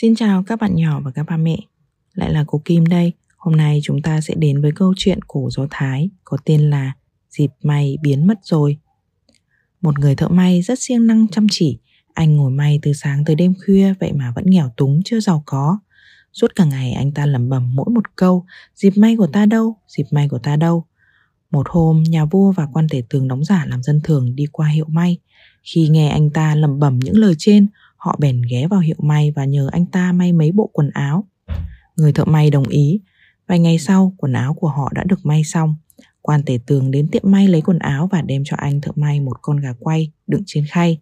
Xin chào các bạn nhỏ và các ba mẹ. Lại là cô Kim đây. Hôm nay chúng ta sẽ đến với câu chuyện cổ do Thái có tên là Dịp may biến mất rồi. Một người thợ may rất siêng năng chăm chỉ. Anh ngồi may từ sáng tới đêm khuya vậy mà vẫn nghèo túng chưa giàu có. Suốt cả ngày anh ta lẩm bẩm mỗi một câu Dịp may của ta đâu, dịp may của ta đâu. Một hôm, nhà vua và quan tể tướng đóng giả làm dân thường đi qua hiệu may. Khi nghe anh ta lẩm bẩm những lời trên, họ bèn ghé vào hiệu may và nhờ anh ta may mấy bộ quần áo. Người thợ may đồng ý. Vài ngày sau, quần áo của họ đã được may xong. Quan tể tường đến tiệm may lấy quần áo và đem cho anh thợ may một con gà quay đựng trên khay.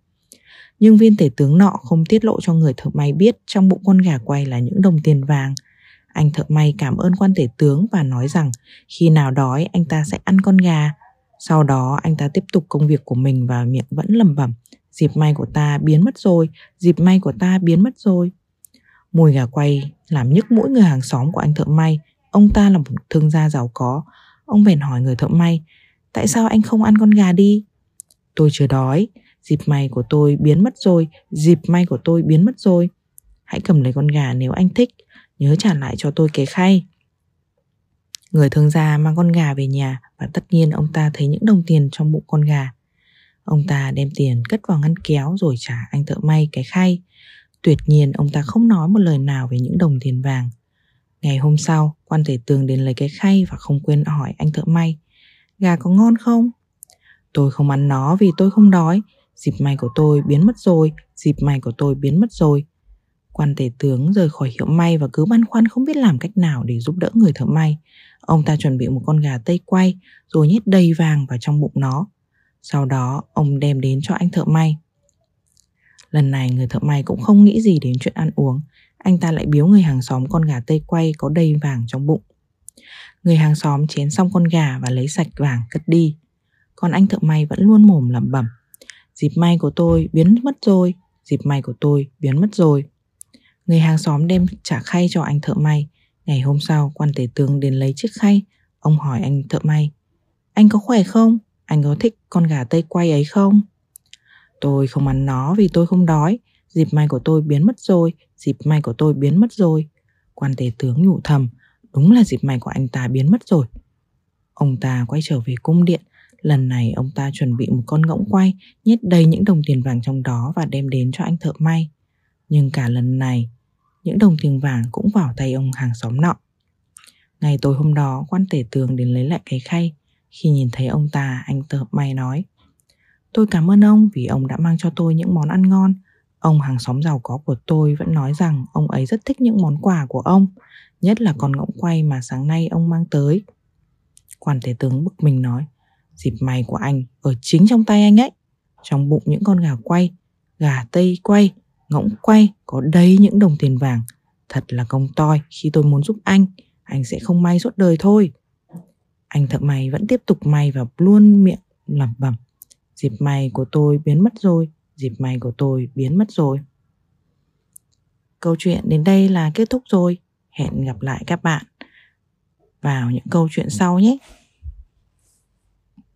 Nhưng viên tể tướng nọ không tiết lộ cho người thợ may biết trong bụng con gà quay là những đồng tiền vàng. Anh thợ may cảm ơn quan tể tướng và nói rằng khi nào đói anh ta sẽ ăn con gà. Sau đó anh ta tiếp tục công việc của mình và miệng vẫn lẩm bẩm Dịp may của ta biến mất rồi, dịp may của ta biến mất rồi. Mùi gà quay làm nhức mũi người hàng xóm của anh thợ may. Ông ta là một thương gia giàu có. Ông bèn hỏi người thợ may, tại sao anh không ăn con gà đi? Tôi chưa đói, dịp may của tôi biến mất rồi, dịp may của tôi biến mất rồi. Hãy cầm lấy con gà nếu anh thích, nhớ trả lại cho tôi cái khay. Người thương gia mang con gà về nhà và tất nhiên ông ta thấy những đồng tiền trong bụng con gà. Ông ta đem tiền cất vào ngăn kéo rồi trả anh thợ may cái khay. Tuyệt nhiên ông ta không nói một lời nào về những đồng tiền vàng. Ngày hôm sau, quan thể tường đến lấy cái khay và không quên hỏi anh thợ may. Gà có ngon không? Tôi không ăn nó vì tôi không đói. Dịp may của tôi biến mất rồi, dịp may của tôi biến mất rồi. Quan tể tướng rời khỏi hiệu may và cứ băn khoăn không biết làm cách nào để giúp đỡ người thợ may. Ông ta chuẩn bị một con gà tây quay rồi nhét đầy vàng vào trong bụng nó. Sau đó ông đem đến cho anh thợ may. Lần này người thợ may cũng không nghĩ gì đến chuyện ăn uống, anh ta lại biếu người hàng xóm con gà tây quay có đầy vàng trong bụng. Người hàng xóm chén xong con gà và lấy sạch vàng cất đi. Còn anh thợ may vẫn luôn mồm lẩm bẩm. Dịp may của tôi biến mất rồi, dịp may của tôi biến mất rồi. Người hàng xóm đem trả khay cho anh thợ may. Ngày hôm sau, quan tể tướng đến lấy chiếc khay. Ông hỏi anh thợ may, anh có khỏe không? Anh có thích con gà tây quay ấy không? Tôi không ăn nó vì tôi không đói. Dịp may của tôi biến mất rồi, dịp may của tôi biến mất rồi. Quan tế tướng nhủ thầm, đúng là dịp may của anh ta biến mất rồi. Ông ta quay trở về cung điện, lần này ông ta chuẩn bị một con ngỗng quay, nhét đầy những đồng tiền vàng trong đó và đem đến cho anh thợ may. Nhưng cả lần này, những đồng tiền vàng cũng vào tay ông hàng xóm nọ. Ngày tối hôm đó, quan tể tường đến lấy lại cái khay, khi nhìn thấy ông ta, anh tơ may nói Tôi cảm ơn ông vì ông đã mang cho tôi những món ăn ngon. Ông hàng xóm giàu có của tôi vẫn nói rằng ông ấy rất thích những món quà của ông, nhất là con ngỗng quay mà sáng nay ông mang tới. Quan tế tướng bực mình nói, dịp may của anh ở chính trong tay anh ấy. Trong bụng những con gà quay, gà tây quay, ngỗng quay có đầy những đồng tiền vàng. Thật là công toi khi tôi muốn giúp anh, anh sẽ không may suốt đời thôi. Anh thợ may vẫn tiếp tục may và luôn miệng lẩm bẩm. Dịp may của tôi biến mất rồi, dịp may của tôi biến mất rồi. Câu chuyện đến đây là kết thúc rồi. Hẹn gặp lại các bạn vào những câu chuyện sau nhé.